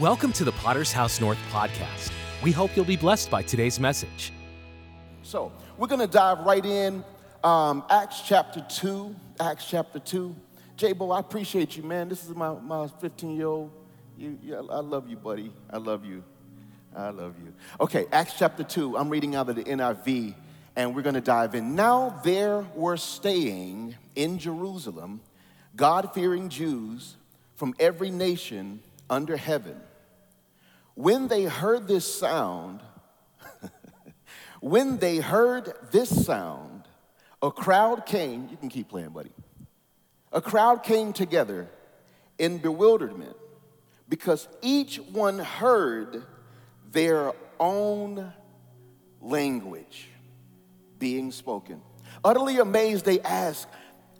Welcome to the Potter's House North podcast. We hope you'll be blessed by today's message. So, we're going to dive right in. Um, Acts chapter 2. Acts chapter 2. J-Bo, I appreciate you, man. This is my, my 15 year old. You, you, I love you, buddy. I love you. I love you. Okay, Acts chapter 2. I'm reading out of the NIV, and we're going to dive in. Now there were staying in Jerusalem God fearing Jews from every nation under heaven. When they heard this sound, when they heard this sound, a crowd came. You can keep playing, buddy. A crowd came together in bewilderment because each one heard their own language being spoken. Utterly amazed, they asked,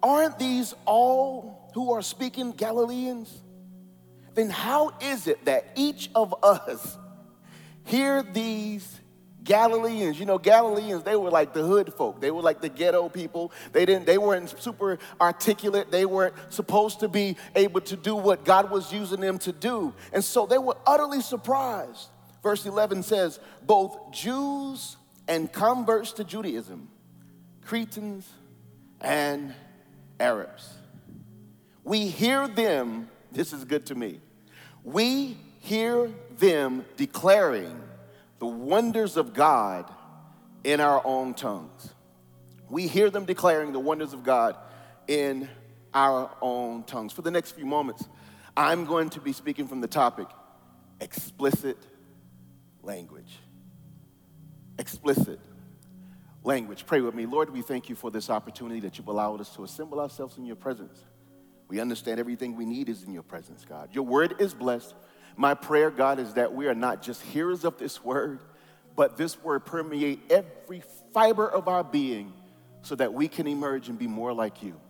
Aren't these all who are speaking Galileans? Then how is it that each of us hear these Galileans, you know, Galileans, they were like the hood folk. They were like the ghetto people. They didn't, they weren't super articulate. They weren't supposed to be able to do what God was using them to do. And so they were utterly surprised. Verse 11 says, both Jews and converts to Judaism, Cretans and Arabs. We hear them, this is good to me, we hear them declaring the wonders of God in our own tongues. We hear them declaring the wonders of God in our own tongues. For the next few moments, I'm going to be speaking from the topic explicit language. Explicit language. Pray with me. Lord, we thank you for this opportunity that you've allowed us to assemble ourselves in your presence. We understand everything we need is in your presence, God. Your word is blessed. My prayer, God, is that we are not just hearers of this word, but this word permeate every fiber of our being so that we can emerge and be more like you.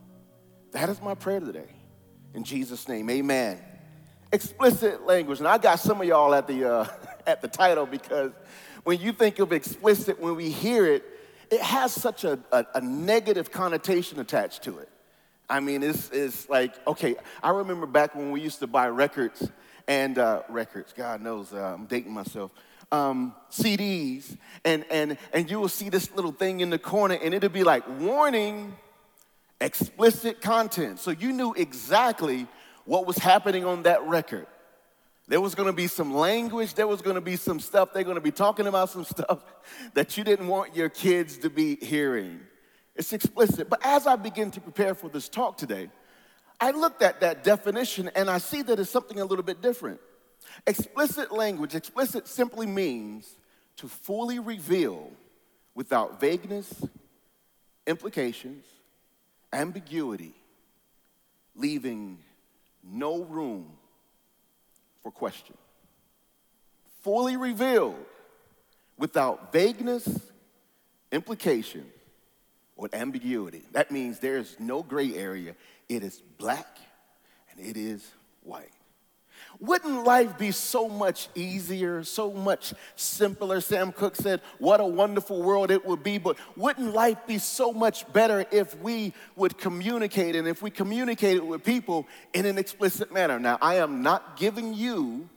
That is my prayer today. In Jesus' name, amen. Explicit language. And I got some of y'all at the, uh, at the title because when you think of explicit, when we hear it, it has such a, a, a negative connotation attached to it. I mean, it's, it's like, okay, I remember back when we used to buy records and uh, records, God knows, uh, I'm dating myself, um, CDs, and, and, and you will see this little thing in the corner and it'll be like, warning, explicit content. So you knew exactly what was happening on that record. There was gonna be some language, there was gonna be some stuff, they're gonna be talking about some stuff that you didn't want your kids to be hearing. It's explicit. But as I begin to prepare for this talk today, I looked at that definition and I see that it's something a little bit different. Explicit language, explicit simply means to fully reveal without vagueness, implications, ambiguity, leaving no room for question. Fully revealed without vagueness, implications, or ambiguity. That means there is no gray area. It is black and it is white. Wouldn't life be so much easier, so much simpler? Sam Cooke said, What a wonderful world it would be, but wouldn't life be so much better if we would communicate and if we communicated with people in an explicit manner? Now, I am not giving you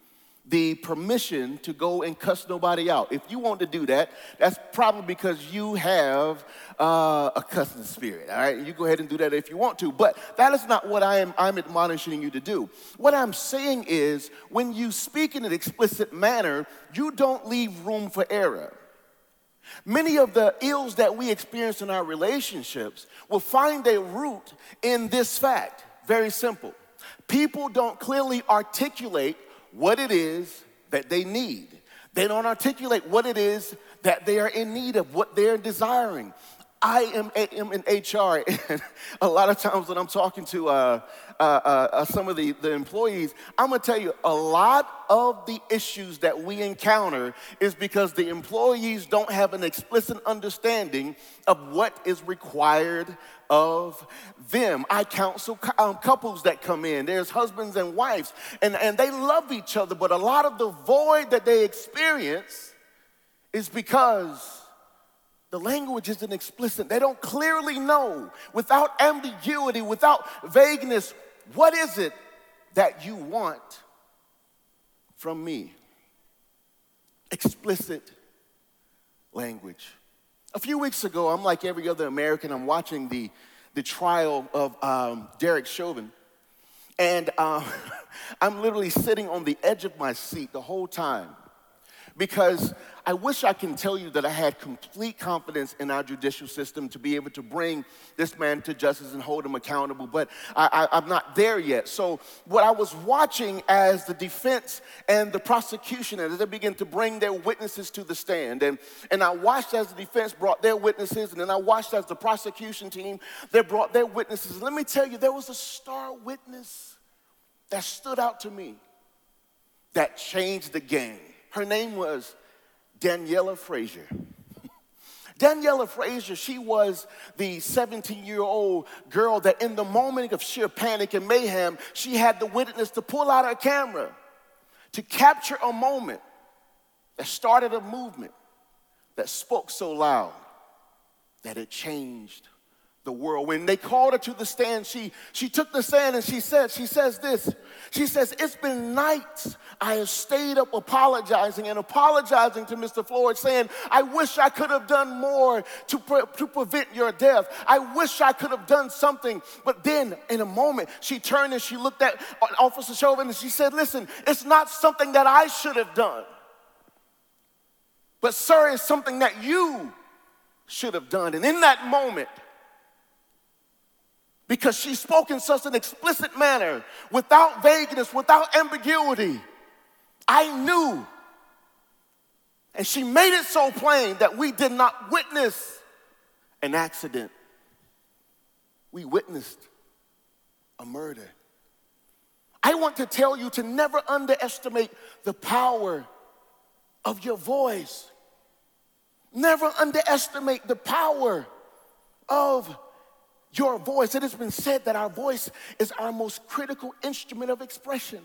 the permission to go and cuss nobody out. If you want to do that, that's probably because you have uh, a cussing spirit. All right, you go ahead and do that if you want to. But that is not what I am. I'm admonishing you to do. What I'm saying is, when you speak in an explicit manner, you don't leave room for error. Many of the ills that we experience in our relationships will find their root in this fact. Very simple. People don't clearly articulate what it is that they need. They don't articulate what it is that they are in need of, what they're desiring. I am, am in HR, and a lot of times when I'm talking to uh, uh, uh, uh, some of the, the employees, I'm gonna tell you a lot of the issues that we encounter is because the employees don't have an explicit understanding of what is required of them. I counsel um, couples that come in, there's husbands and wives, and, and they love each other, but a lot of the void that they experience is because the language isn't explicit. They don't clearly know, without ambiguity, without vagueness, what is it that you want from me. Explicit language. A few weeks ago, I'm like every other American, I'm watching the, the trial of um, Derek Chauvin. And uh, I'm literally sitting on the edge of my seat the whole time because I wish I can tell you that I had complete confidence in our judicial system to be able to bring this man to justice and hold him accountable, but I, am not there yet. So, what I was watching as the defense and the prosecution, as they began to bring their witnesses to the stand, and, and I watched as the defense brought their witnesses, and then I watched as the prosecution team, they brought their witnesses. Let me tell you, there was a star witness that stood out to me that changed the game. Her name was Darnella Frazier. Darnella Frazier, she was the 17 year old girl that, in the moment of sheer panic and mayhem, she had the witness to pull out her camera to capture a moment that started a movement that spoke so loud that it changed the world. When they called her to the stand, she, she took the stand and she said, she says this. She says, It's been nights I have stayed up apologizing and apologizing to Mr. Floyd, saying, I wish I could have done more to, pre- to prevent your death. I wish I could have done something. But then, in a moment, she turned and she looked at uh, Officer Chauvin and she said, Listen, it's not something that I should have done. But, sir, it's something that you should have done. And in that moment, because she spoke in such an explicit manner, without vagueness, without ambiguity. I knew. And she made it so plain that we did not witness an accident. We witnessed a murder. I want to tell you to never underestimate the power of your voice. Never underestimate the power of your voice. It has been said that our voice is our most critical instrument of expression.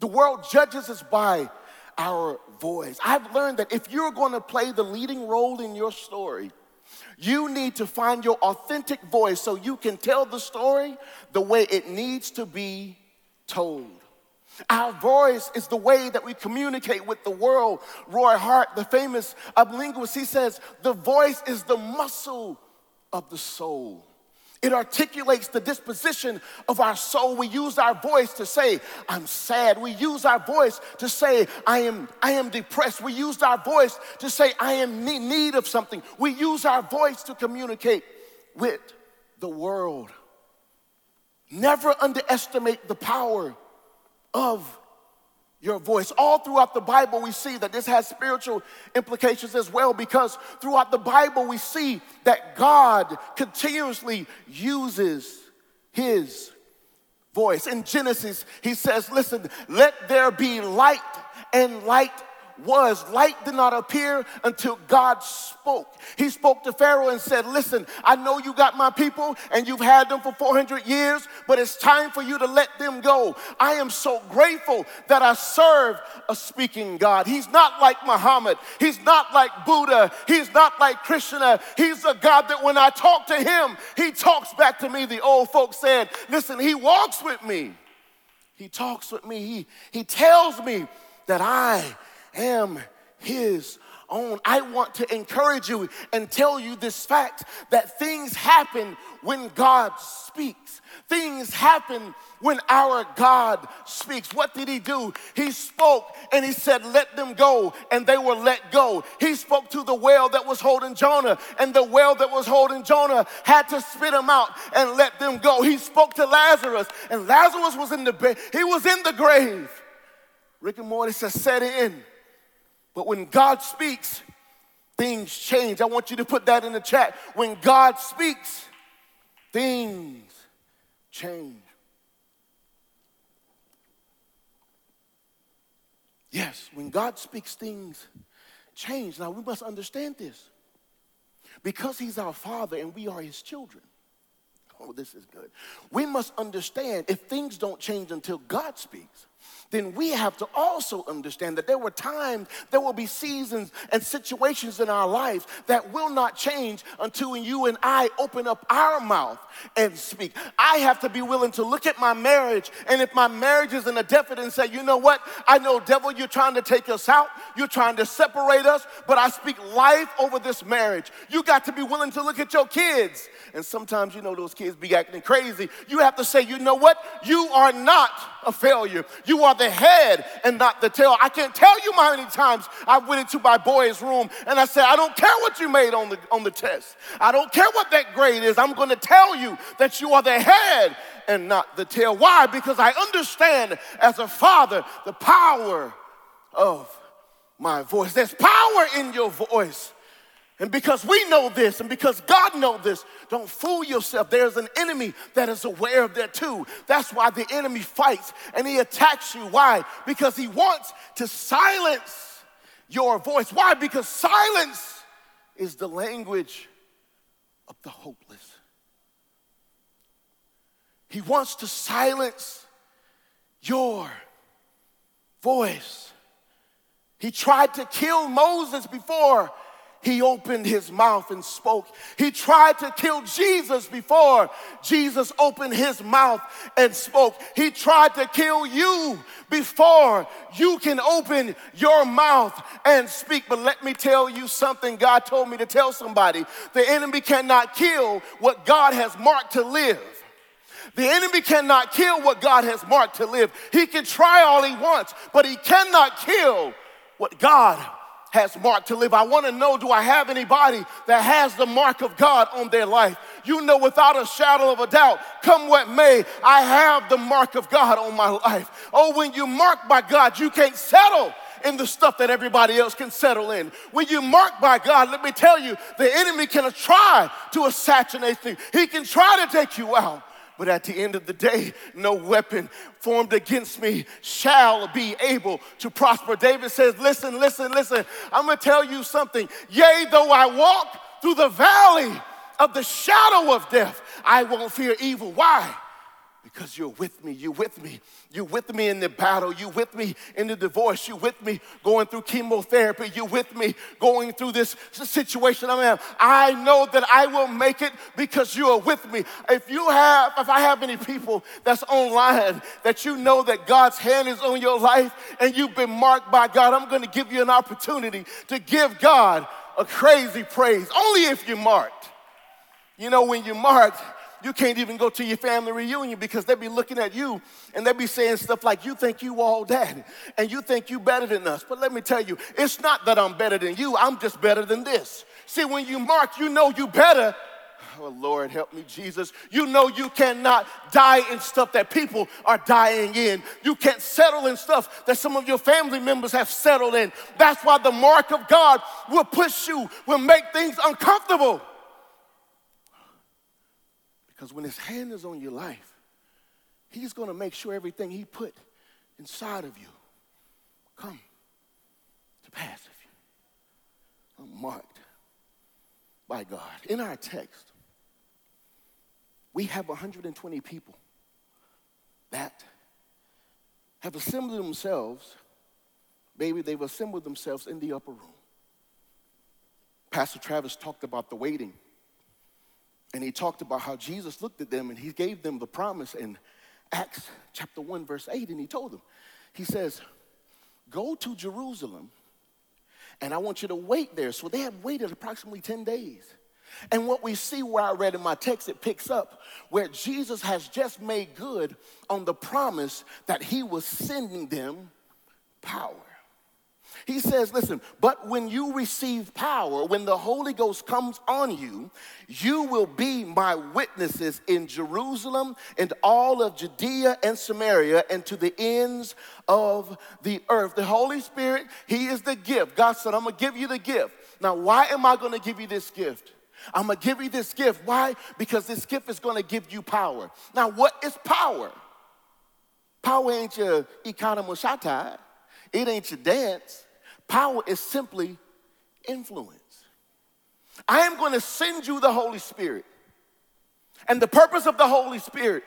The world judges us by our voice. I've learned that if you're going to play the leading role in your story, you need to find your authentic voice so you can tell the story the way it needs to be told. Our voice is the way that we communicate with the world. Roy Hart, the famous linguist, he says, the voice is the muscle of the soul. It articulates the disposition of our soul. We use our voice to say, I'm sad. We use our voice to say, I am, I am depressed. We use our voice to say, I am in need of something. We use our voice to communicate with the world. Never underestimate the power of your voice. All throughout the Bible, we see that this has spiritual implications as well because throughout the Bible, we see that God continuously uses his voice. In Genesis, he says, Listen, let there be light, and light was. Light did not appear until God spoke. He spoke to Pharaoh and said, Listen, I know you got my people and you've had them for 400 years, but it's time for you to let them go. I am so grateful that I serve a speaking God. He's not like Muhammad, he's not like Buddha, he's not like Krishna. He's a God that when I talk to him, he talks back to me. The old folks said, Listen, he walks with me. He talks with me. He, he tells me that I am his own. I want to encourage you and tell you this fact that things happen when God speaks. Things happen when our God speaks. What did he do? He spoke and he said, Let them go, and they were let go. He spoke to the whale that was holding Jonah, and the whale that was holding Jonah had to spit him out and let them go. He spoke to Lazarus, and Lazarus was in the bed, he was in the grave. rigor mortis says, Set it in. But when God speaks, things change. I want you to put that in the chat. When God speaks, things change. Yes, when God speaks, things change. Now we must understand this. Because He's our Father and we are His children. Oh, this is good. We must understand if things don't change until God speaks, then we have to also understand that there were times, there will be seasons and situations in our life that will not change until you and I open up our mouth and speak. I have to be willing to look at my marriage, and if my marriage is in a deficit, and say, you know what? I know, devil, you're trying to take us out, you're trying to separate us, but I speak life over this marriage. You got to be willing to look at your kids. And sometimes, you know, those kids be acting crazy. You have to say, you know what? You are not a failure. You are the head and not the tail. I can't tell you how many times I went into my boy's room and I said, I don't care what you made on the, on the test. I don't care what that grade is. I'm going to tell you that you are the head and not the tail. Why? Because I understand as a father the power of my voice. There's power in your voice. And because we know this and because God knows this, don't fool yourself. There's an enemy that is aware of that too. That's why the enemy fights and he attacks you. Why? Because he wants to silence your voice. Why? Because silence is the language of the hopeless. He wants to silence your voice. He tried to kill Moses before he opened his mouth and spoke. He tried to kill Jesus before Jesus opened his mouth and spoke. He tried to kill you before you can open your mouth and speak. But let me tell you something God told me to tell somebody the enemy cannot kill what God has marked to live. The enemy cannot kill what God has marked to live. He can try all he wants, but he cannot kill what God has marked to live. I want to know do I have anybody that has the mark of God on their life? You know, without a shadow of a doubt, come what may, I have the mark of God on my life. Oh, when you mark by God, you can't settle in the stuff that everybody else can settle in. When you mark by God, let me tell you, the enemy can try to assassinate you. He can try to take you out. But at the end of the day, no weapon formed against me shall be able to prosper. David says, Listen, listen, listen. I'm going to tell you something. Yea, though I walk through the valley of the shadow of death, I won't fear evil. Why? Because you're with me. You're with me. You're with me in the battle. You're with me in the divorce. You're with me going through chemotherapy. You're with me going through this situation I'm in. I know that I will make it because you are with me. If you have, if I have any people that's online that you know that God's hand is on your life and you've been marked by God, I'm going to give you an opportunity to give God a crazy praise. Only if you're marked. You know, when you're marked, you can't even go to your family reunion because they'd be looking at you and they'd be saying stuff like, You think you all that, and you think you better than us. But let me tell you, it's not that I'm better than you, I'm just better than this. See, when you mark, you know you better. Oh, Lord, help me, Jesus. You know you cannot die in stuff that people are dying in. You can't settle in stuff that some of your family members have settled in. That's why the mark of God will push you, will make things uncomfortable. Because when his hand is on your life, he's going to make sure everything he put inside of you come to pass of you. I'm marked by God. In our text, we have 120 people that have assembled themselves, maybe they've assembled themselves in the upper room. Pastor Travis talked about the waiting and he talked about how Jesus looked at them and he gave them the promise in Acts chapter 1, verse 8. And he told them, He says, Go to Jerusalem and I want you to wait there. So they had waited approximately 10 days. And what we see where I read in my text, it picks up where Jesus has just made good on the promise that he was sending them power. He says, listen, but when you receive power, when the Holy Ghost comes on you, you will be my witnesses in Jerusalem and all of Judea and Samaria and to the ends of the earth. The Holy Spirit, He is the gift. God said, I'm gonna give you the gift. Now, why am I gonna give you this gift? I'm gonna give you this gift. Why? Because this gift is gonna give you power. Now, what is power? Power ain't your economy it ain't your dance. Power is simply influence. I am going to send you the Holy Spirit. And the purpose of the Holy Spirit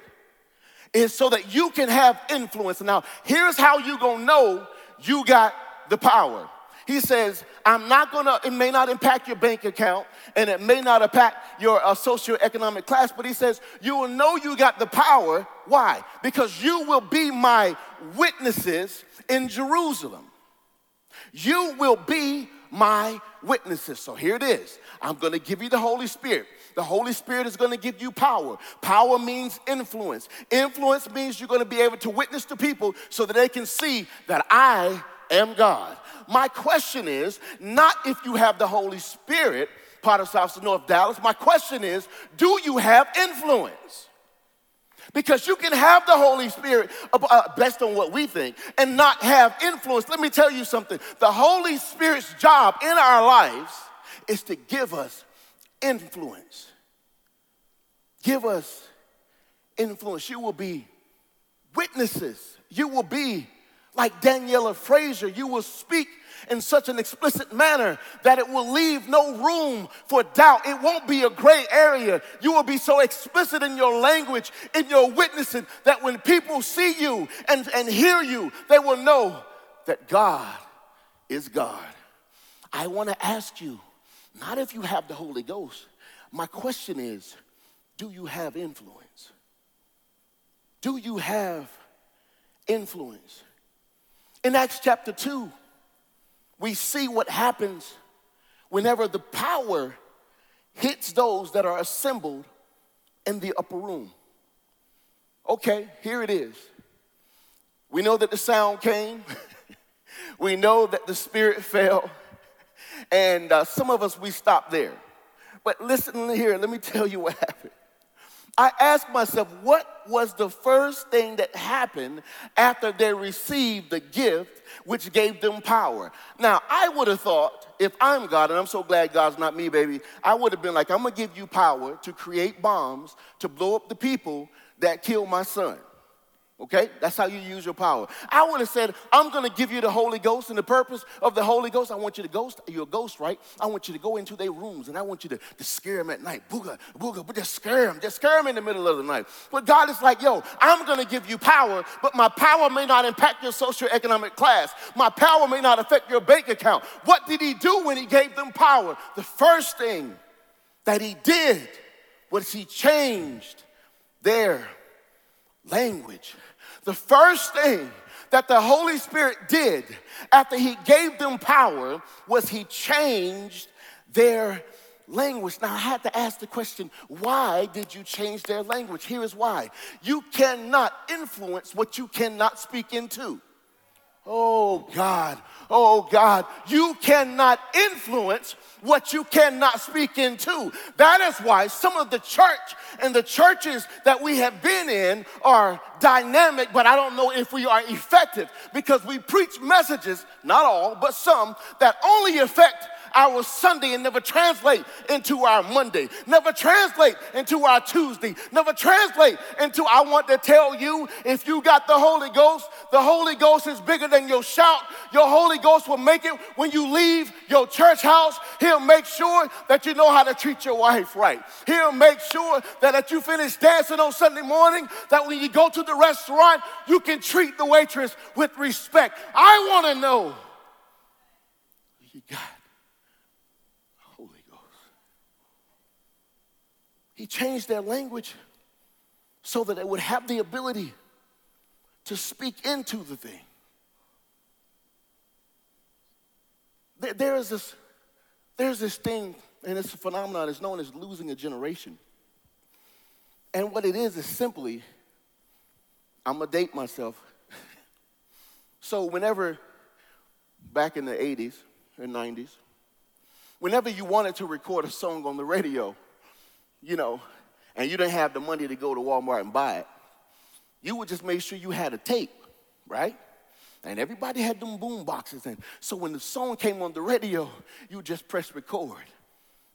is so that you can have influence. Now, here's how you gonna know you got the power. He says, I'm not gonna, it may not impact your bank account and it may not impact your uh, socioeconomic class, but he says, you will know you got the power. Why? Because you will be my witnesses in Jerusalem. You will be my witnesses. So here it is. I'm gonna give you the Holy Spirit. The Holy Spirit is gonna give you power. Power means influence. Influence means you're gonna be able to witness to people so that they can see that I am God. My question is not if you have the Holy Spirit, Potter's House North Dallas. My question is, do you have influence? Because you can have the Holy Spirit uh, based on what we think and not have influence. Let me tell you something. The Holy Spirit's job in our lives is to give us influence. Give us influence. You will be witnesses. You will be like Darnella Frazier, You will speak in such an explicit manner that it will leave no room for doubt. It won't be a gray area. You will be so explicit in your language, in your witnessing, that when people see you and, and hear you, they will know that God is God. I want to ask you, not if you have the Holy Ghost, my question is do you have influence? Do you have influence? In Acts chapter 2, we see what happens whenever the power hits those that are assembled in the upper room. Okay, here it is. We know that the sound came, we know that the spirit fell, and uh, some of us, we stopped there. But listen here, let me tell you what happened. I asked myself, what was the first thing that happened after they received the gift which gave them power? Now, I would have thought, if I'm God, and I'm so glad God's not me, baby, I would have been like, I'm gonna give you power to create bombs to blow up the people that killed my son. Okay? That's how you use your power. I would have said, I'm to give you the Holy Ghost, and the purpose of the Holy Ghost, I want you to ghost, you're a ghost, right? I want you to go into their rooms, and I want you to, to scare them at night. Booga, booga, but just scare them. Just scare them in the middle of the night. But God is like, yo, I'm to give you power, but my power may not impact your socioeconomic class. My power may not affect your bank account. What did he do when he gave them power? The first thing that he did was he changed their language. The first thing that the Holy Spirit did after he gave them power was he changed their language. Now, I had to ask the question why did you change their language? Here is why you cannot influence what you cannot speak into. Oh God, oh God, you cannot influence what you cannot speak into. That is why some of the church and the churches that we have been in are dynamic, but I don't know if we are effective because we preach messages, not all, but some, that only affect our Sunday and never translate into our Monday, never translate into our Tuesday, never translate into I want to tell you if you got the Holy Ghost, the Holy Ghost is bigger than your shout. Your Holy Ghost will make it when you leave your church house. He'll make sure that you know how to treat your wife right. He'll make sure that, that you finish dancing on Sunday morning, that when you go to the restaurant, you can treat the waitress with respect. I want to know you got He changed their language so that they would have the ability to speak into the thing. There is this, there's this thing, and it's a phenomenon, it's known as losing a generation. And what it is is simply, I'm gonna date myself. so whenever, back in the 80s and 90s, whenever you wanted to record a song on the radio, you know, and you didn't have the money to go to Walmart and buy it, you would just make sure you had a tape, right? And everybody had them boom boxes. And so when the song came on the radio, you just press record.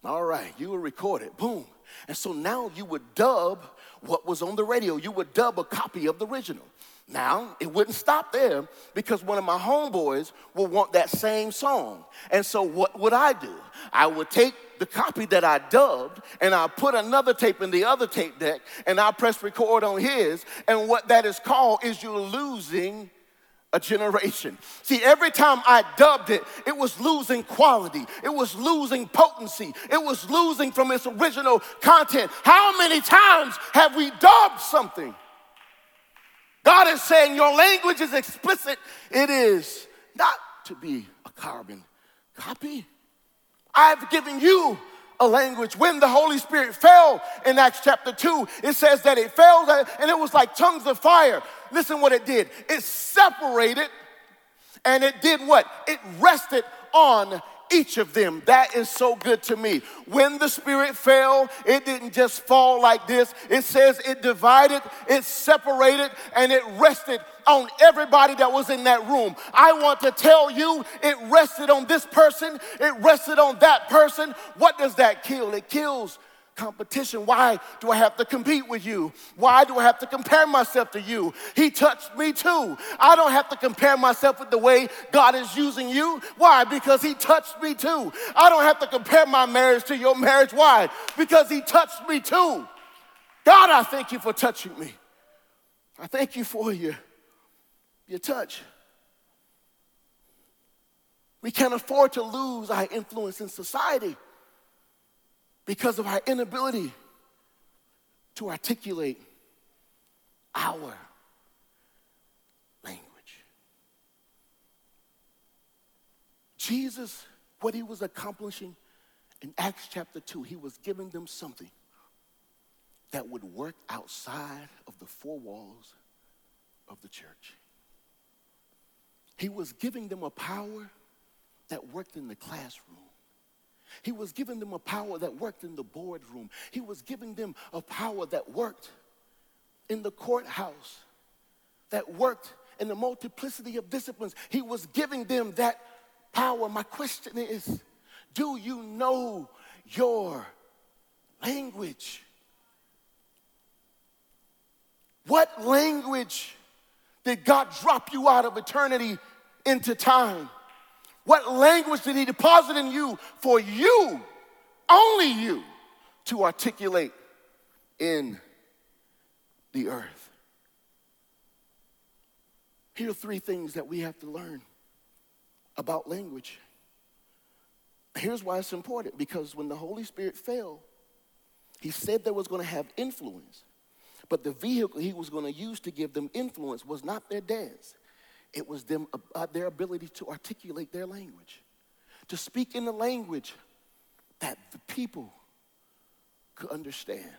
All right, you would record it, boom. And so now you would dub what was on the radio. You would dub a copy of the original. Now, it wouldn't stop there because one of my homeboys will want that same song. And so, what would I do? I would take the copy that I dubbed and I put another tape in the other tape deck and I press record on his. And what that is called is you're losing a generation. See, every time I dubbed it, it was losing quality, it was losing potency, it was losing from its original content. How many times have we dubbed something? God is saying your language is explicit, it is not to be a carbon copy. I've given you a language. When the Holy Spirit fell in Acts chapter 2, it says that it fell and it was like tongues of fire. Listen what it did. It separated and it did what? It rested on each of them. That is so good to me. When the Spirit fell, it didn't just fall like this. It says it divided, it separated, and it rested on everybody that was in that room. I want to tell you, it rested on this person, it rested on that person. What does that kill? It kills competition. Why do I have to compete with you? Why do I have to compare myself to you? He touched me too. I don't have to compare myself with the way God is using you. Why? Because He touched me too. I don't have to compare my marriage to your marriage. Why? Because He touched me too. God, I thank you for touching me. I thank you for your, your touch. We can't afford to lose our influence in society because of our inability to articulate our language. Jesus, what he was accomplishing in Acts chapter 2, he was giving them something that would work outside of the four walls of the church. He was giving them a power that worked in the classroom he was giving them a power that worked in the boardroom. He was giving them a power that worked in the courthouse, that worked in the multiplicity of disciplines. He was giving them that power. My question is do you know your language? What language did God drop you out of eternity into time? What language did he deposit in you for you, only you, to articulate in the earth? Here are three things that we have to learn about language. Here's why it's important because when the Holy Spirit fell, he said there was going to have influence, but the vehicle he was going to use to give them influence was not their dance. It was them, uh, their ability to articulate their language, to speak in the language that the people could understand.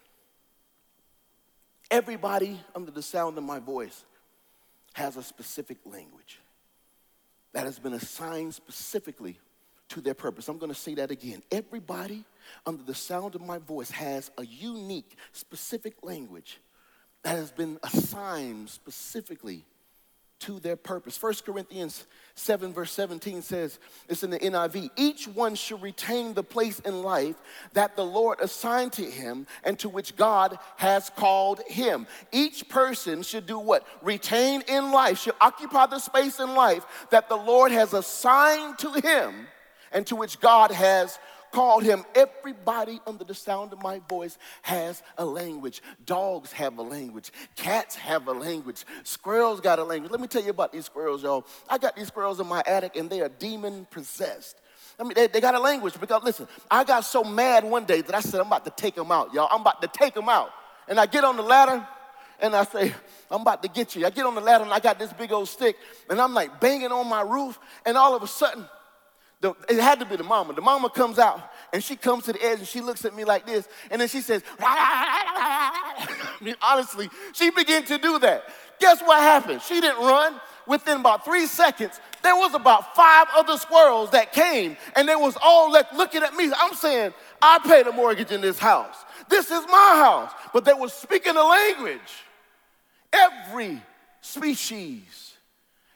Everybody under the sound of my voice has a specific language that has been assigned specifically to their purpose. I'm going to say that again. Everybody under the sound of my voice has a unique, specific language that has been assigned specifically to their purpose. 1 Corinthians 7, verse 17 says, it's in the NIV, each one should retain the place in life that the Lord assigned to him and to which God has called him. Each person should do what? Retain in life, should occupy the space in life that the Lord has assigned to him and to which God has called him. Everybody under the sound of my voice has a language. Dogs have a language. Cats have a language. Squirrels got a language. Let me tell you about these squirrels, y'all. I got these squirrels in my attic and they are demon possessed. I mean, they, they got a language because, listen, I got so mad one day that I said, I'm about to take them out, y'all. I'm about to take them out. And I get on the ladder and I say, I'm about to get you. I get on the ladder and I got this big old stick and I'm like banging on my roof and all of a sudden, the, it had to be the mama. The mama comes out and she comes to the edge and she looks at me like this, and then she says, I mean, honestly, she began to do that. Guess what happened? She didn't run. Within about three seconds, there was about five other squirrels that came, and they was all like looking at me. I'm saying, I paid a mortgage in this house. This is my house. But they were speaking a language. Every species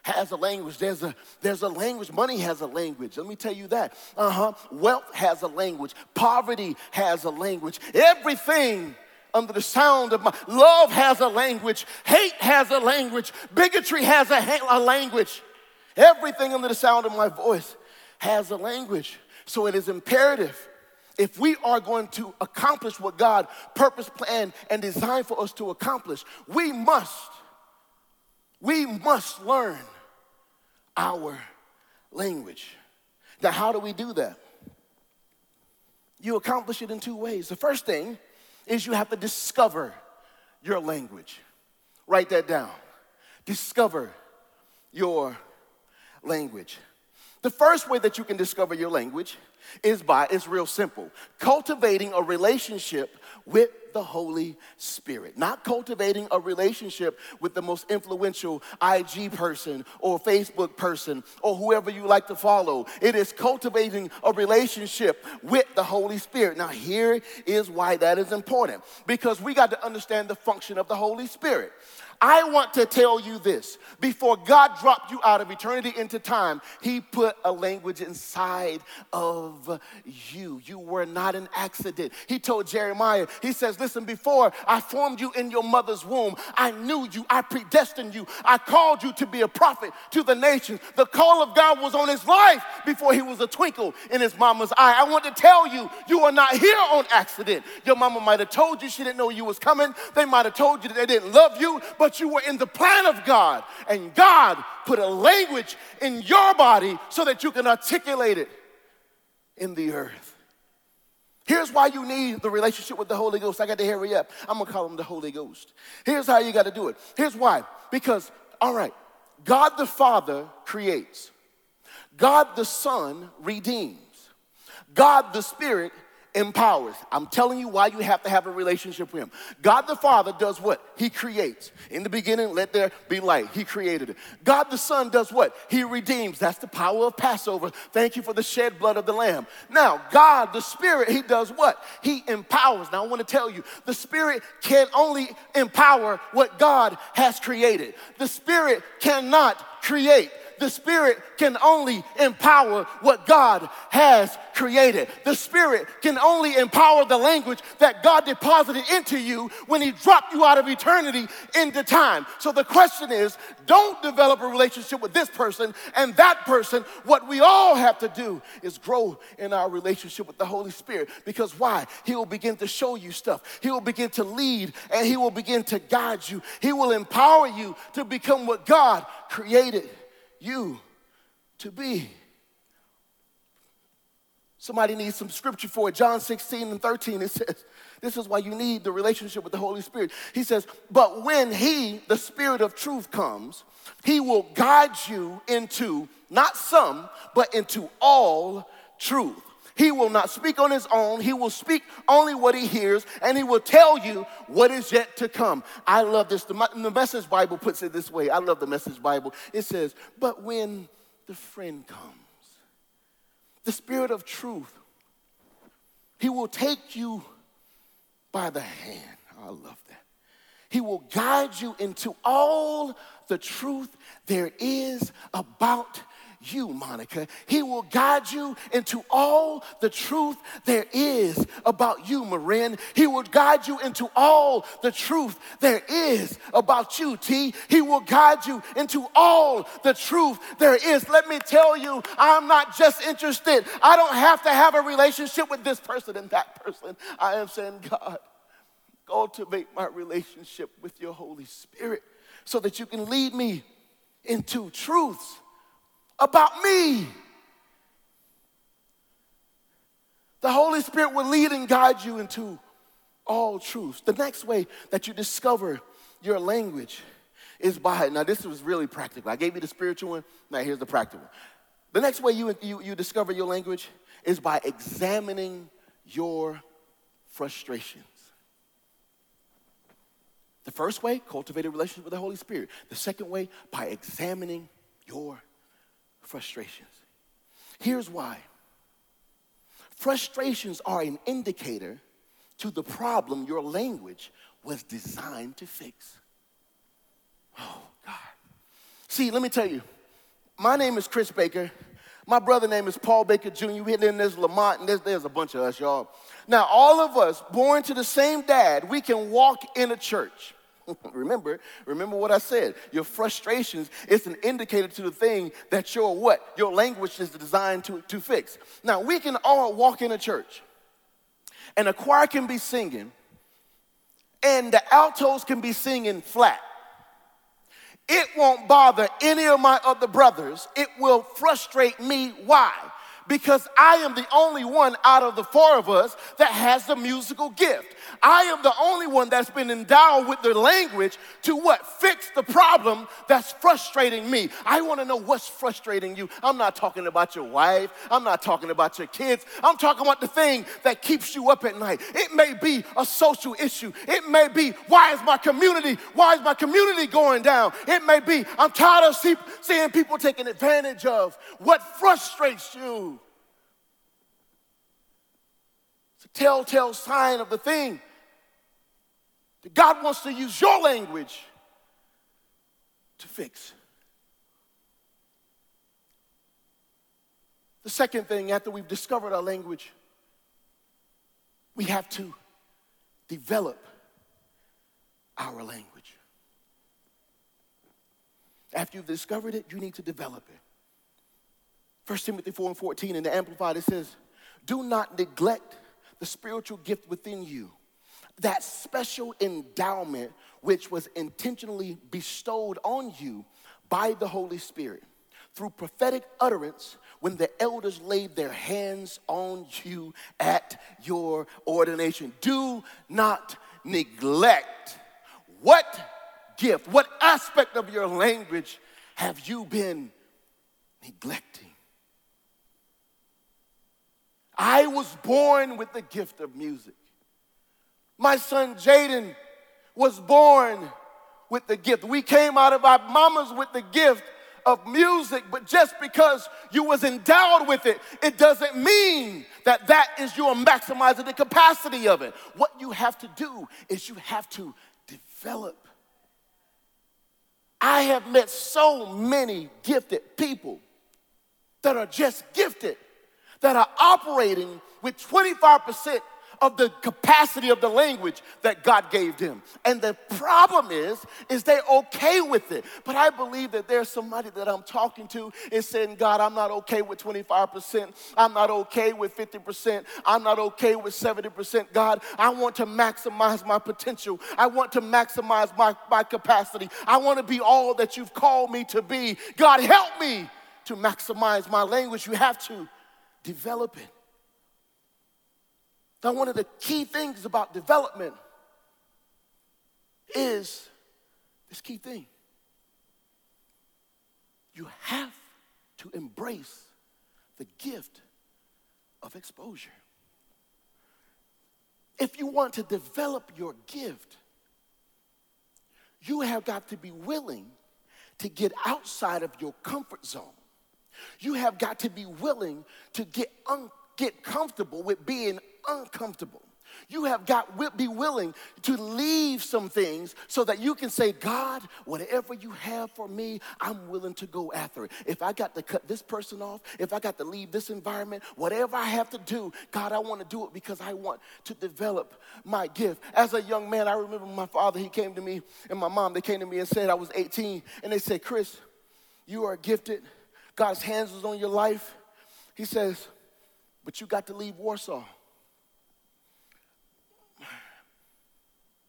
has a language. There's a, there's a language. Money has a language. Let me tell you that. Uh huh. Wealth has a language. Poverty has a language. Everything under the sound of my love has a language. Hate has a language. Bigotry has a, a language. Everything under the sound of my voice has a language. So it is imperative if we are going to accomplish what God purpose, planned, and designed for us to accomplish, we must, we must learn our language. Now, how do we do that? You accomplish it in two ways. The first thing is you have to discover your language. Write that down. Discover your language. The first way that you can discover your language is by, it's real simple, cultivating a relationship with the Holy Spirit. Not cultivating a relationship with the most influential IG person or Facebook person or whoever you like to follow. It is cultivating a relationship with the Holy Spirit. Now, here is why that is important because we got to understand the function of the Holy Spirit. I want to tell you this before God dropped you out of eternity into time, He put a language inside of you. You were not an accident. He told Jeremiah, He says, Listen, before I formed you in your mother's womb, I knew you, I predestined you, I called you to be a prophet to the nations. The call of God was on His life before He was a twinkle in His mama's eye. I want to tell you, you are not here on accident. Your mama might have told you she didn't know you was coming, they might have told you that they didn't love you, but but you were in the plan of God. And God put a language in your body so that you can articulate it in the earth. Here's why you need the relationship with the Holy Ghost. I got to hurry up. I'm going to call him the Holy Ghost. Here's how you got to do it. Here's why. Because, all right, God the Father creates, God the Son redeems, God the Spirit empowers. I'm telling you why you have to have a relationship with Him. God the Father does what? He creates. In the beginning, let there be light. He created it. God the Son does what? He redeems. That's the power of Passover. Thank you for the shed blood of the Lamb. Now, God the Spirit, He does what? He empowers. Now, I want to tell you, the Spirit can only empower what God has created. The Spirit cannot create the Spirit can only empower what God has created. The Spirit can only empower the language that God deposited into you when He dropped you out of eternity into time. So the question is don't develop a relationship with this person and that person. What we all have to do is grow in our relationship with the Holy Spirit. Because why? He will begin to show you stuff, He will begin to lead, and He will begin to guide you. He will empower you to become what God created you to be. Somebody needs some scripture for it. John 16 and 13, it says, This is why you need the relationship with the Holy Spirit. He says, But when He, the Spirit of truth, comes, He will guide you into not some, but into all truth. He will not speak on his own. He will speak only what he hears, and he will tell you what is yet to come. I love this. The, the Message Bible puts it this way. I love the Message Bible. It says, But when the friend comes, the Spirit of truth, he will take you by the hand. I love that. He will guide you into all the truth there is about you, Monica. He will guide you into all the truth there is about you, Marin. He will guide you into all the truth there is about you, T. He will guide you into all the truth there is. Let me tell you, I'm not just interested. I don't have to have a relationship with this person and that person. I am saying, God, cultivate my relationship with your Holy Spirit so that you can lead me into truths about me. The Holy Spirit will lead and guide you into all truths. The next way that you discover your language is by, now this was really practical. I gave you the spiritual one, now here's the practical. one. The next way you, you, you discover your language is by examining your frustrations. The first way, cultivate a relationship with the Holy Spirit. The second way, by examining your frustrations. Here's why frustrations are an indicator to the problem your language was designed to fix. Oh, God. See, let me tell you, my name is Chris Baker. My brother name is Paul Baker Jr. We in there's Lamont, and there's, there's a bunch of us, y'all. Now, all of us born to the same dad, we can walk in a church. remember, remember what I said. Your frustrations is an indicator to the thing that your what? Your language is designed to, to fix. Now, we can all walk in a church. and a choir can be singing, and the altos can be singing flat. It won't bother any of my other brothers. It will frustrate me. Why? Because I am the only one out of the four of us that has the musical gift. I am the only one that's been endowed with the language to what? Fix the problem that's frustrating me. I want to know what's frustrating you. I'm not talking about your wife. I'm not talking about your kids. I'm talking about the thing that keeps you up at night. It may be a social issue. It may be, why is my community, why is my community going down? It may be, I'm tired of see, seeing people taking advantage of. What frustrates you? Telltale sign of the thing that God wants to use your language to fix. The second thing, after we've discovered our language, we have to develop our language. After you've discovered it, you need to develop it. 1 Timothy 4 and 14 in the Amplified, it says, Do not neglect the spiritual gift within you, that special endowment which was intentionally bestowed on you by the Holy Spirit through prophetic utterance when the elders laid their hands on you at your ordination. Do not neglect what gift, what aspect of your language have you been neglecting? I was born with the gift of music. My son Jaden was born with the gift. We came out of our mamas with the gift of music, but just because you was endowed with it, it doesn't mean that that is your maximizing the capacity of it. What you have to do is you have to develop. I have met so many gifted people that are just gifted that are operating with 25% of the capacity of the language that God gave them. And the problem is, is they're okay with it. But I believe that there's somebody that I'm talking to is saying, God, I'm not okay with 25%. I'm not okay with 50%. I'm not okay with 70%. God, I want to maximize my potential. I want to maximize my, my capacity. I want to be all that you've called me to be. God, help me to maximize my language. You have to develop it. Now, one of the key things about development is this key thing. You have to embrace the gift of exposure. If you want to develop your gift, you have got to be willing to get outside of your comfort zone. You have got to be willing to get, un- get comfortable with being uncomfortable. You have got to be willing to leave some things so that you can say, God, whatever you have for me, I'm willing to go after it. If I got to cut this person off, if I got to leave this environment, whatever I have to do, God, I want to do it because I want to develop my gift. As a young man, I remember my father, he came to me, and my mom, they came to me and said, I was 18, and they said, Chris, you are gifted God's hands was on your life, he says, but you got to leave Warsaw.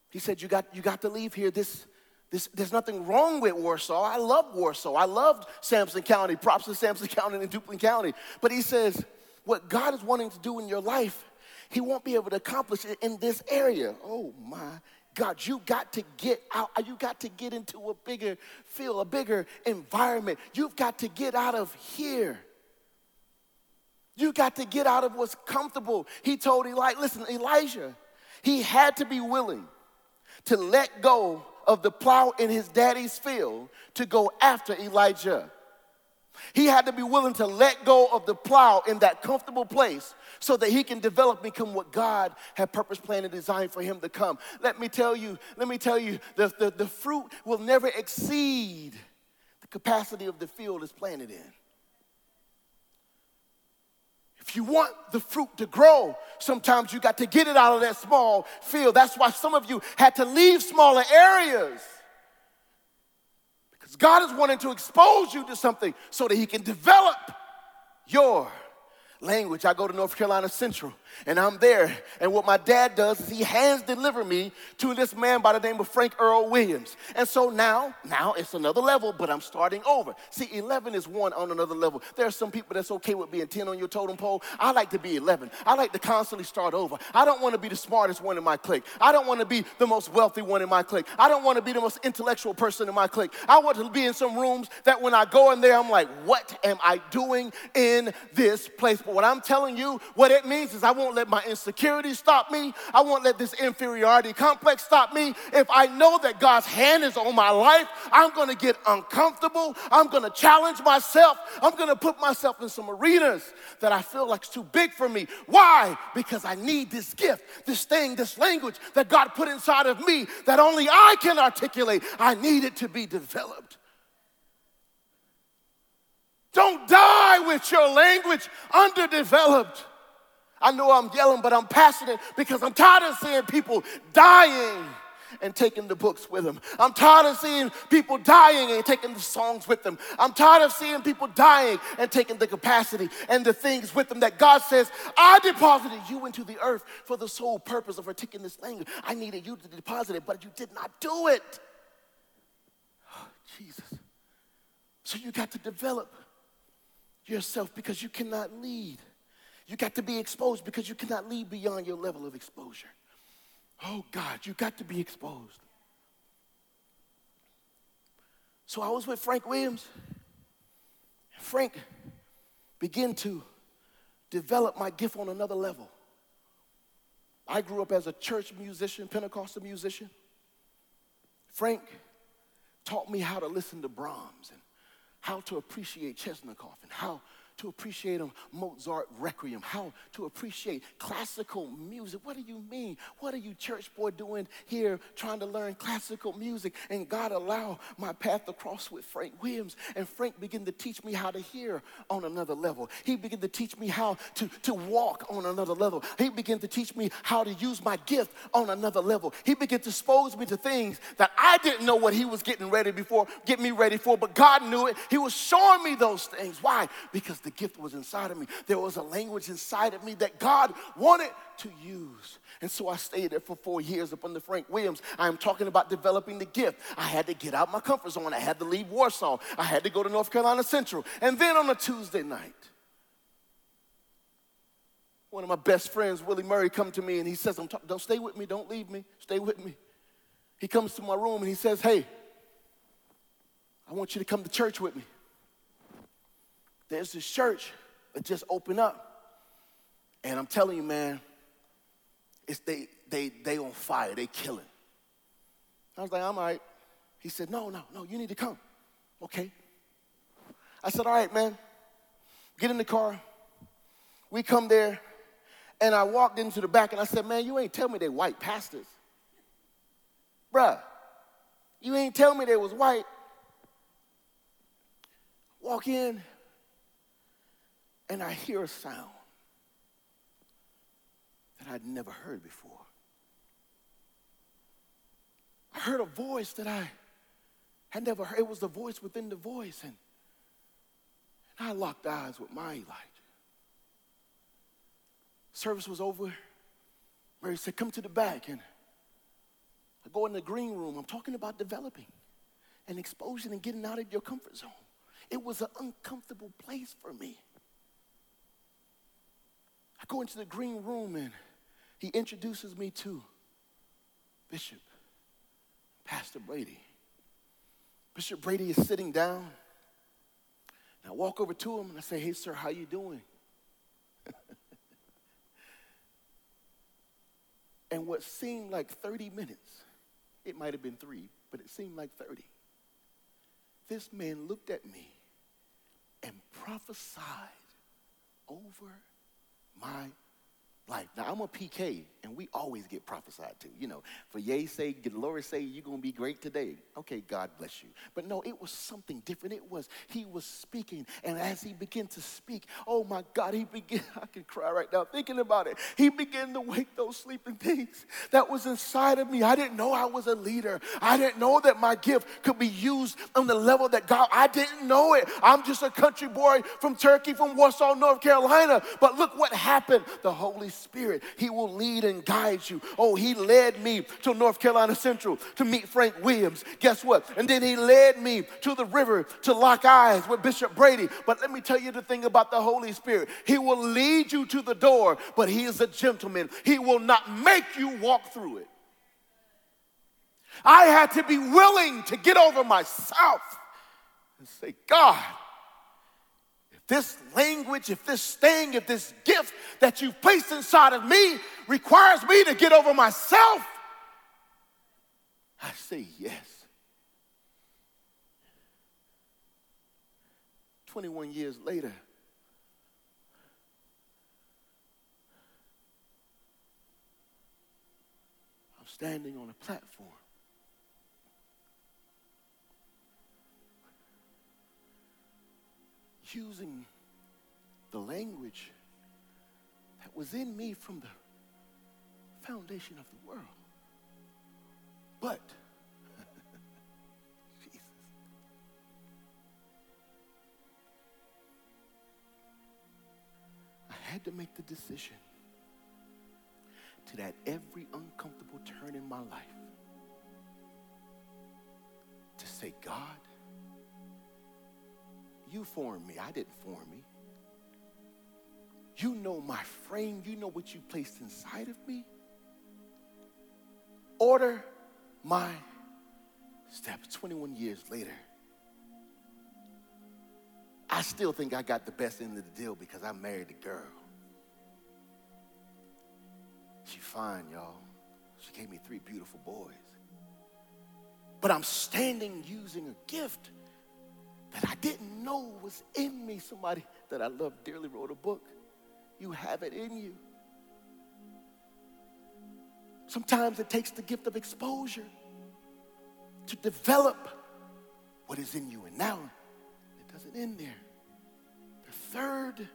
He said, you got, you got to leave here. This, this, there's nothing wrong with Warsaw. I love Warsaw. I loved Sampson County. Props to Sampson County and Duplin County. But he says, what God is wanting to do in your life, he won't be able to accomplish it in this area. Oh my God, you got to get out. You got to get into a bigger field, a bigger environment. You've got to get out of here. You got to get out of what's comfortable. He told Elijah, listen, Elijah, he had to be willing to let go of the plow in his daddy's field to go after Elijah. He had to be willing to let go of the plow in that comfortable place so that he can develop become what God had purpose, planned, and designed for him to come. Let me tell you, let me tell you, the, the, the fruit will never exceed the capacity of the field it's planted in. If you want the fruit to grow, sometimes you got to get it out of that small field. That's why some of you had to leave smaller areas. Because God is wanting to expose you to something so that He can develop your language. I go to North Carolina Central and I'm there. And what my dad does is he hands deliver me to this man by the name of Frank Earl Williams. And so now, now it's another level, but I'm starting over. See, 11 is one on another level. There are some people that's okay with being 10 on your totem pole. I like to be 11. I like to constantly start over. I don't want to be the smartest one in my clique. I don't want to be the most wealthy one in my clique. I don't want to be the most intellectual person in my clique. I want to be in some rooms that when I go in there, I'm like, what am I doing in this place? But what I'm telling you, what it means is I won't let my insecurity stop me. I won't let this inferiority complex stop me. If I know that God's hand is on my life, I'm going to get uncomfortable. I'm going to challenge myself. I'm going to put myself in some arenas that I feel like it's too big for me. Why? Because I need this gift, this thing, this language that God put inside of me that only I can articulate. I need it to be developed. Don't die with your language underdeveloped. I know I'm yelling, but I'm passionate because I'm tired of seeing people dying and taking the books with them. I'm tired of seeing people dying and taking the songs with them. I'm tired of seeing people dying and taking the capacity and the things with them that God says, I deposited you into the earth for the sole purpose of articulating this thing. I needed you to deposit it, but you did not do it. Oh, Jesus. So you got to develop yourself because you cannot lead. You got to be exposed because you cannot lead beyond your level of exposure. Oh God, you got to be exposed. So I was with Frank Williams. Frank began to develop my gift on another level. I grew up as a church musician, Pentecostal musician. Frank taught me how to listen to Brahms and how to appreciate Chesnokov and how to appreciate a Mozart requiem, how to appreciate classical music. What do you mean? What are you, church boy, doing here trying to learn classical music? And God allowed my path to cross with Frank Williams. And Frank began to teach me how to hear on another level. He began to teach me how to, to walk on another level. He began to teach me how to use my gift on another level. He began to expose me to things that I didn't know what he was getting ready before, get me ready for, but God knew it. He was showing me those things. Why? Because the gift was inside of me. There was a language inside of me that God wanted to use. And so I stayed there for four years up under Frank Williams. I'm talking about developing the gift. I had to get out my comfort zone. I had to leave Warsaw. I had to go to North Carolina Central. And then on a Tuesday night, one of my best friends, Willie Murray, come to me and he says, don't stay with me, don't leave me, stay with me. He comes to my room and he says, hey, I want you to come to church with me there's this church that just opened up. And I'm telling you, man, it's they they they on fire, they killing. I was like, I'm all right. He said, No, no, no, you need to come. Okay. I said, All right, man. Get in the car. We come there, and I walked into the back and I said, Man, you ain't tell me they white pastors. Bruh, you ain't tell me they was white. Walk in, and I hear a sound that I'd never heard before. I heard a voice that I had never heard. It was the voice within the voice. And, and I locked eyes with my Elijah. Service was over. Murray said, Come to the back. And I go in the green room. I'm talking about developing and exposing and getting out of your comfort zone. It was an uncomfortable place for me. I go into the green room and he introduces me to Bishop, Pastor Brady. Bishop Brady is sitting down. And I walk over to him and I say, hey, sir, how you doing? and what seemed like 30 minutes, it might have been three, but it seemed like 30. This man looked at me and prophesied over my life. Now I'm a PK, and we always get prophesied to. You know, for yay say, glory say, you're gonna be great today. Okay, God bless you. But no, it was something different. It was he was speaking, and as he began to speak, oh my God, he began. I can cry right now thinking about it. He began to wake those sleeping things that was inside of me. I didn't know I was a leader. I didn't know that my gift could be used on the level that God. I didn't know it. I'm just a country boy from Turkey, from Warsaw, North Carolina. But look what happened. The Holy Spirit, He will lead and guide you. Oh, He led me to North Carolina Central to meet Frank Williams. Guess what? And then He led me to the river to lock eyes with Bishop Brady. But let me tell you the thing about the Holy Spirit He will lead you to the door, but He is a gentleman. He will not make you walk through it. I had to be willing to get over myself and say, God, this language, if this thing, if this gift that you've placed inside of me requires me to get over myself, I say yes. 21 years later, I'm standing on a platform. Using the language that was in me from the foundation of the world. But, Jesus, I had to make the decision to that every uncomfortable turn in my life to say, God, you formed me. I didn't form me. You know my frame. You know what you placed inside of me. Order my steps 21 years later. I still think I got the best end of the deal because I married a girl. She fine, y'all. She gave me three beautiful boys. But I'm standing using a gift I didn't know was in me. Somebody that I love dearly wrote a book. You have it in you. Sometimes it takes the gift of exposure to develop what is in you. And now it doesn't end there. The third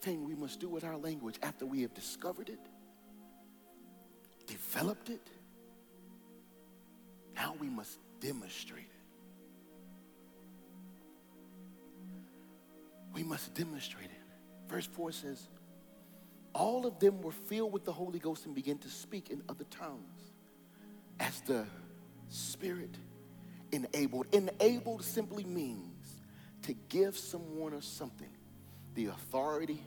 thing we must do with our language after we have discovered it, developed it, now we must demonstrate it. We must demonstrate it. Verse 4 says, All of them were filled with the Holy Ghost and began to speak in other tongues as the Spirit enabled. Enabled simply means to give someone or something the authority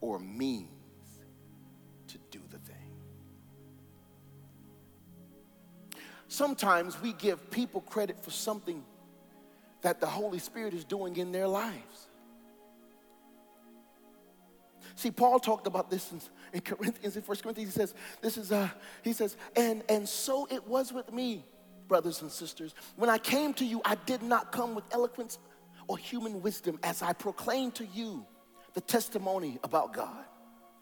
or means to do the thing. Sometimes we give people credit for something that the Holy Spirit is doing in their lives. See, Paul talked about this in, in Corinthians, in 1 Corinthians. He says, This is uh, he says, and and so it was with me, brothers and sisters. When I came to you, I did not come with eloquence or human wisdom as I proclaimed to you the testimony about God.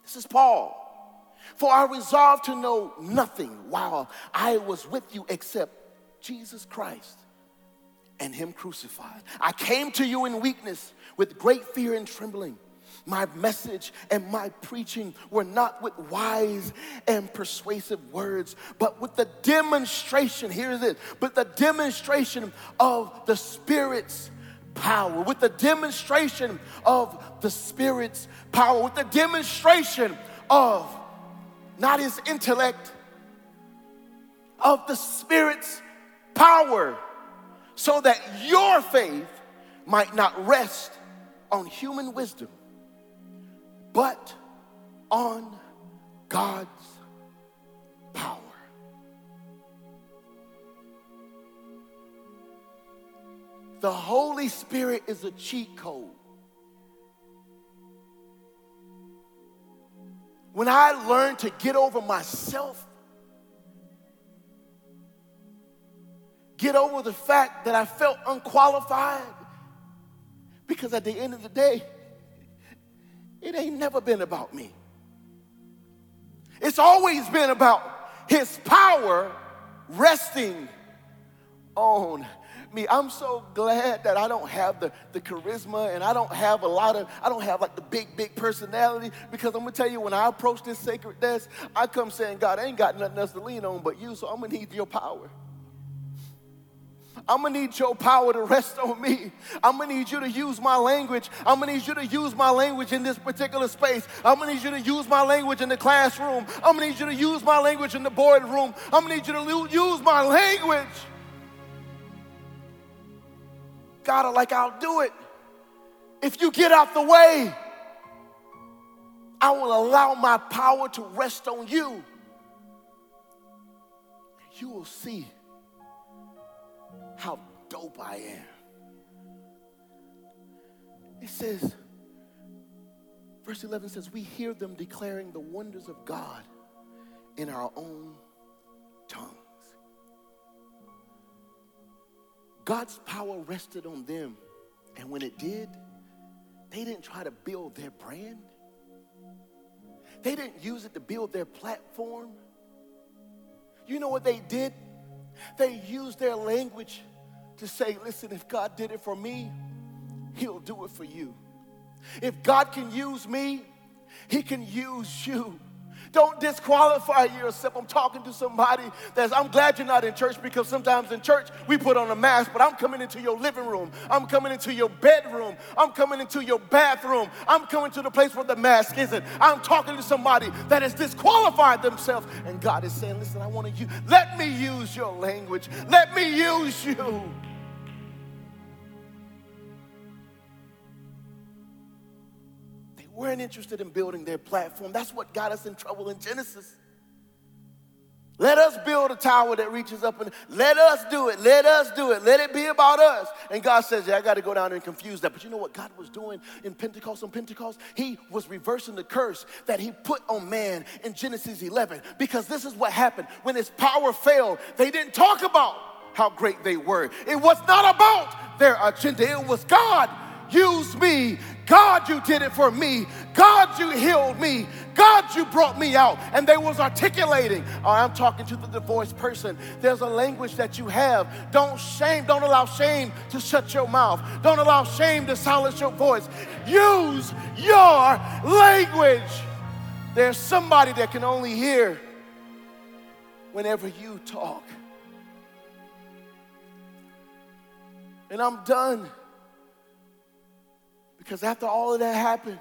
This is Paul. For I resolved to know nothing while I was with you except Jesus Christ and Him crucified. I came to you in weakness with great fear and trembling. My message and my preaching were not with wise and persuasive words, but with the demonstration, here it is, but the demonstration of the Spirit's power, with the demonstration of the Spirit's power, with the demonstration of not his intellect, of the Spirit's power, so that your faith might not rest on human wisdom but on God's power. The Holy Spirit is a cheat code. When I learned to get over myself, get over the fact that I felt unqualified, because at the end of the day, it ain't never been about me. It's always been about his power resting on me. I'm so glad that I don't have the, the charisma and I don't have a lot of, I don't have like the big, big personality because I'm gonna tell you, when I approach this sacred desk, I come saying, God, I ain't got nothing else to lean on but you, so I'm gonna need your power. I'm gonna need your power to rest on me. I'm gonna need you to use my language. I'm gonna need you to use my language in this particular space. I'm gonna need you to use my language in the classroom. I'm gonna need you to use my language in the boardroom. I'm gonna need you to use my language. God, like I'll do it. If you get out the way, I will allow my power to rest on you. You will see how dope I am. It says, verse 11 says, We hear them declaring the wonders of God in our own tongues. God's power rested on them, and when it did, they didn't try to build their brand. They didn't use it to build their platform. You know what they did? They used their language to say, listen, if God did it for me, He'll do it for you. If God can use me, He can use you. Don't disqualify yourself. I'm talking to somebody that's, I'm glad you're not in church because sometimes in church we put on a mask, but I'm coming into your living room. I'm coming into your bedroom. I'm coming into your bathroom. I'm coming to the place where the mask isn't. I'm talking to somebody that has disqualified themselves. And God is saying, listen, I want to use, let me use your language. Let me use you. Weren't interested in building their platform. That's what got us in trouble in Genesis. Let us build a tower that reaches up and let us do it. Let us do it. Let it be about us. And God says, Yeah, I got to go down and confuse that. But you know what God was doing in Pentecost on Pentecost? He was reversing the curse that He put on man in Genesis 11. Because this is what happened. When His power failed, they didn't talk about how great they were. It was not about their agenda, it was God use me. God, you did it for me. God, you healed me. God, you brought me out. And they was articulating. Oh, I'm talking to the divorced person. There's a language that you have. Don't shame, don't allow shame to shut your mouth. Don't allow shame to silence your voice. Use your language. There's somebody that can only hear whenever you talk. And I'm done. Because after all of that happened,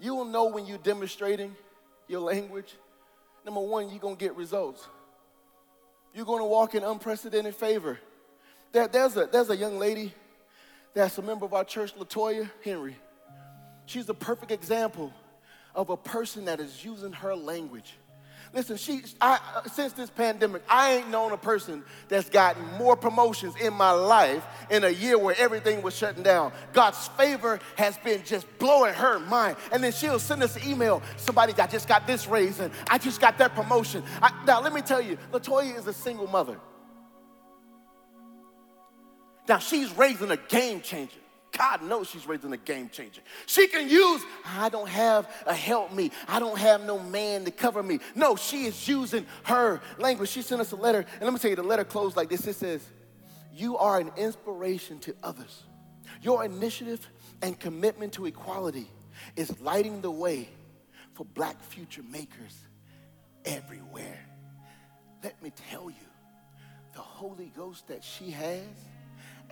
you will know when you're demonstrating your language. Number one, you're going to get results. You're going to walk in unprecedented favor. There, there's, a, there's a young lady that's a member of our church, Latoya Henry. She's a perfect example of a person that is using her language Listen, she, I, uh, since this pandemic, I ain't known a person that's gotten more promotions in my life in a year where everything was shutting down. God's favor has been just blowing her mind. And then she'll send us an email. Somebody, I just got this raise and I just got that promotion. I, now, let me tell you, Latoya is a single mother. Now, she's raising a game changer. God knows she's raising a game changer. She can use, I don't have a help me. I don't have no man to cover me. No, she is using her language. She sent us a letter, and let me tell you, the letter closed like this. It says, You are an inspiration to others. Your initiative and commitment to equality is lighting the way for black future makers everywhere. Let me tell you, the Holy Ghost that she has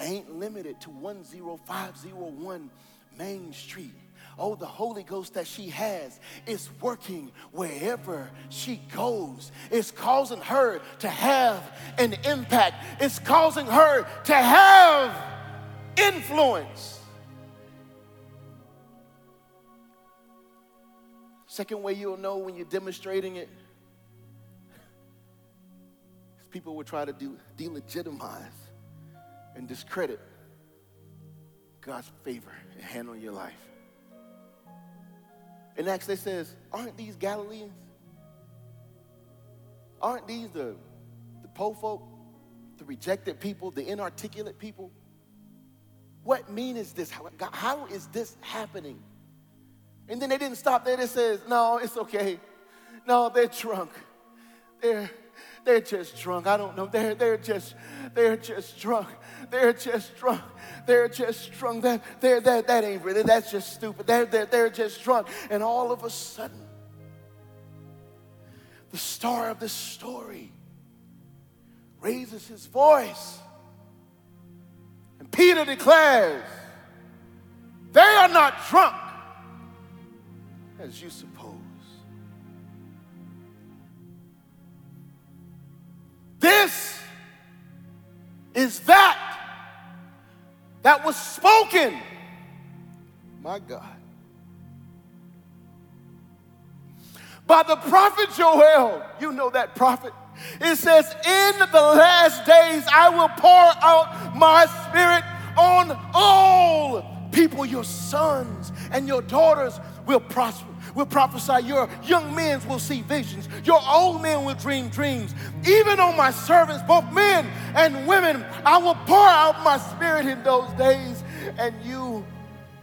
ain't limited to 10501 Main Street. Oh, the Holy Ghost that she has is working wherever she goes. It's causing her to have an impact, it's causing her to have influence. Second way you'll know when you're demonstrating it is people will try to do, delegitimize and discredit God's favor and hand on your life. In Acts, it says, Aren't these Galileans? Aren't these the, the po folk, the rejected people, the inarticulate people? What mean is this? How, God, how is this happening? And then they didn't stop there. They says, no, it's okay. No, they're drunk. They're, they're just drunk. I don't know. They're, they're just, they're just drunk. They're just drunk. They're just drunk. That, they're, that, that ain't really, that's just stupid. They're, they're, they're just drunk. And all of a sudden, the star of this story raises his voice. And Peter declares, They are not drunk as you suppose. This is that that was spoken. My God. By the prophet Joel, you know that prophet. It says, In the last days I will pour out my spirit on all people. Your sons and your daughters will prosper will prophesy. Your young men will see visions. Your old men will dream dreams. Even on my servants, both men and women, I will pour out my spirit in those days, and you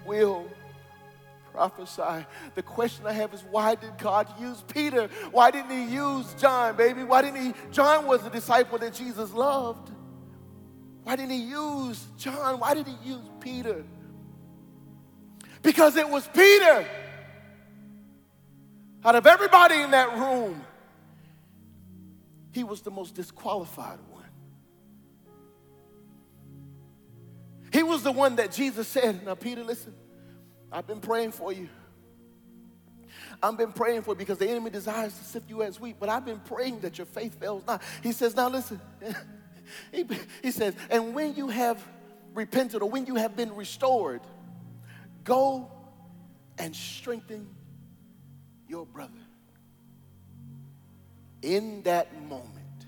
will prophesy. The question I have is why did God use Peter? Why didn't he use John, baby? Why didn't he? John was a disciple that Jesus loved. Why didn't he use John? Why did he use Peter? Because it was Peter out of everybody in that room, he was the most disqualified one. He was the one that Jesus said, Now, Peter, listen, I've been praying for you. I've been praying for you because the enemy desires to sift you as wheat, but I've been praying that your faith fails not. He says, Now listen, he, he says, and when you have repented or when you have been restored, go and strengthen your brother. In that moment,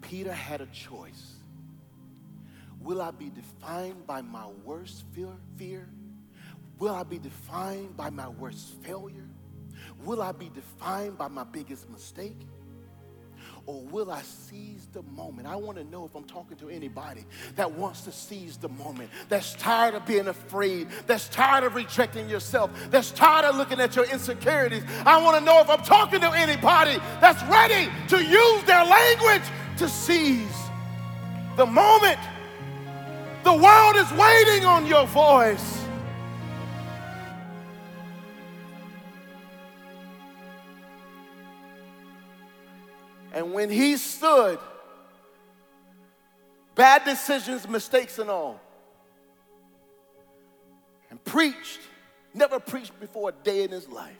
Peter had a choice. Will I be defined by my worst fear? Will I be defined by my worst failure? Will I be defined by my biggest mistake? Or will I seize the moment? I want to know if I'm talking to anybody that wants to seize the moment, that's tired of being afraid, that's tired of rejecting yourself, that's tired of looking at your insecurities. I want to know if I'm talking to anybody that's ready to use their language to seize the moment. The world is waiting on your voice. And when he stood, bad decisions, mistakes, and all, and preached, never preached before a day in his life.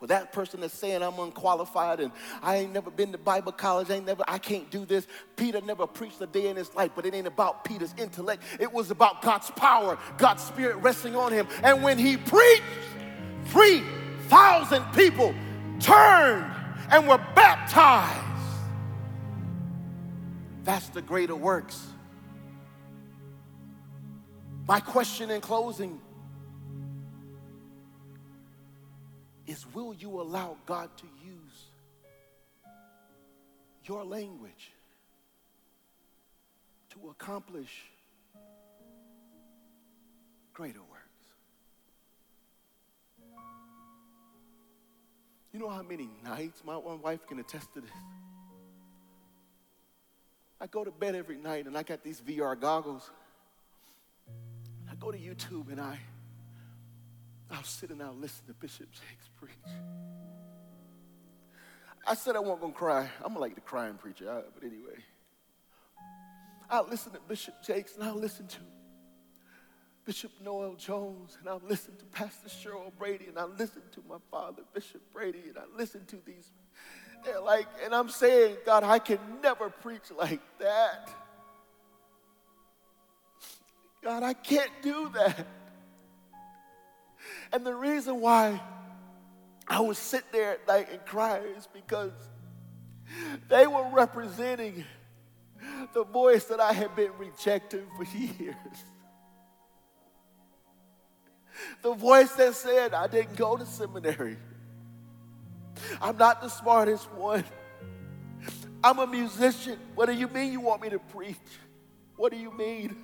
For that person that's saying I'm unqualified and I ain't never been to Bible college, I ain't never, I can't do this. Peter never preached a day in his life, but it ain't about Peter's intellect. It was about God's power, God's spirit resting on him. And when he preached, 3,000 people turned and were baptized. That's the greater works. My question in closing is Will you allow God to use your language to accomplish greater works? You know how many nights my wife can attest to this? I go to bed every night and I got these VR goggles. I go to YouTube and I, I'll sit and I'll listen to Bishop Jakes preach. I said I wasn't gonna cry. I'm like the crying preacher, but anyway. I'll listen to Bishop Jakes and I'll listen to Bishop Noel Jones and I'll listen to Pastor Cheryl Brady and I'll listen to my father, Bishop Brady, and I listen to these like, and I'm saying, God, I can never preach like that. God, I can't do that. And the reason why I would sit there at night and cry is because they were representing the voice that I had been rejecting for years. The voice that said, I didn't go to seminary. I'm not the smartest one. I'm a musician. What do you mean you want me to preach? What do you mean?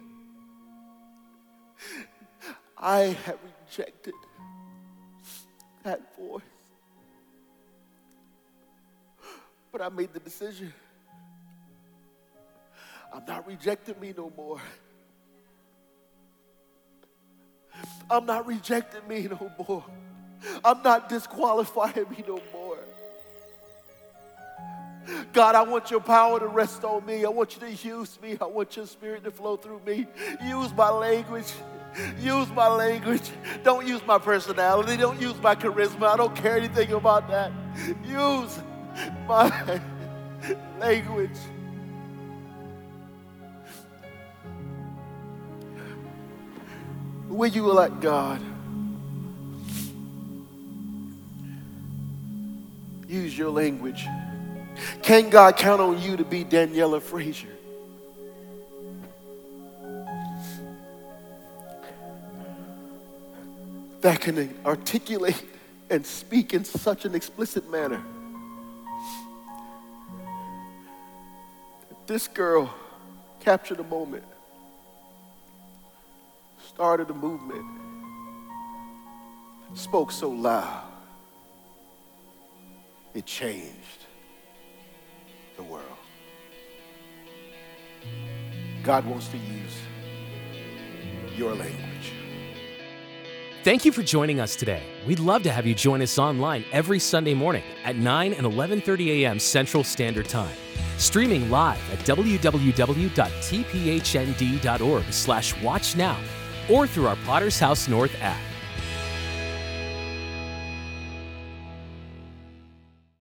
I have rejected that voice. But I made the decision. I'm not rejecting me no more. I'm not rejecting me no more. I'm not disqualifying me no more. God, I want your power to rest on me. I want you to use me. I want your spirit to flow through me. Use my language. Use my language. Don't use my personality. Don't use my charisma. I don't care anything about that. Use my language. Will you let God use your language? Can God count on you to be Darnella Frazier? That can articulate and speak in such an explicit manner. This girl captured a moment, started a movement, spoke so loud, it changed the world. God wants to use your language. Thank you for joining us today. We'd love to have you join us online every Sunday morning at 9 and 11:30 a.m. Central Standard Time. Streaming live at www.tphnd.org/watch now or through our Potter's House North app.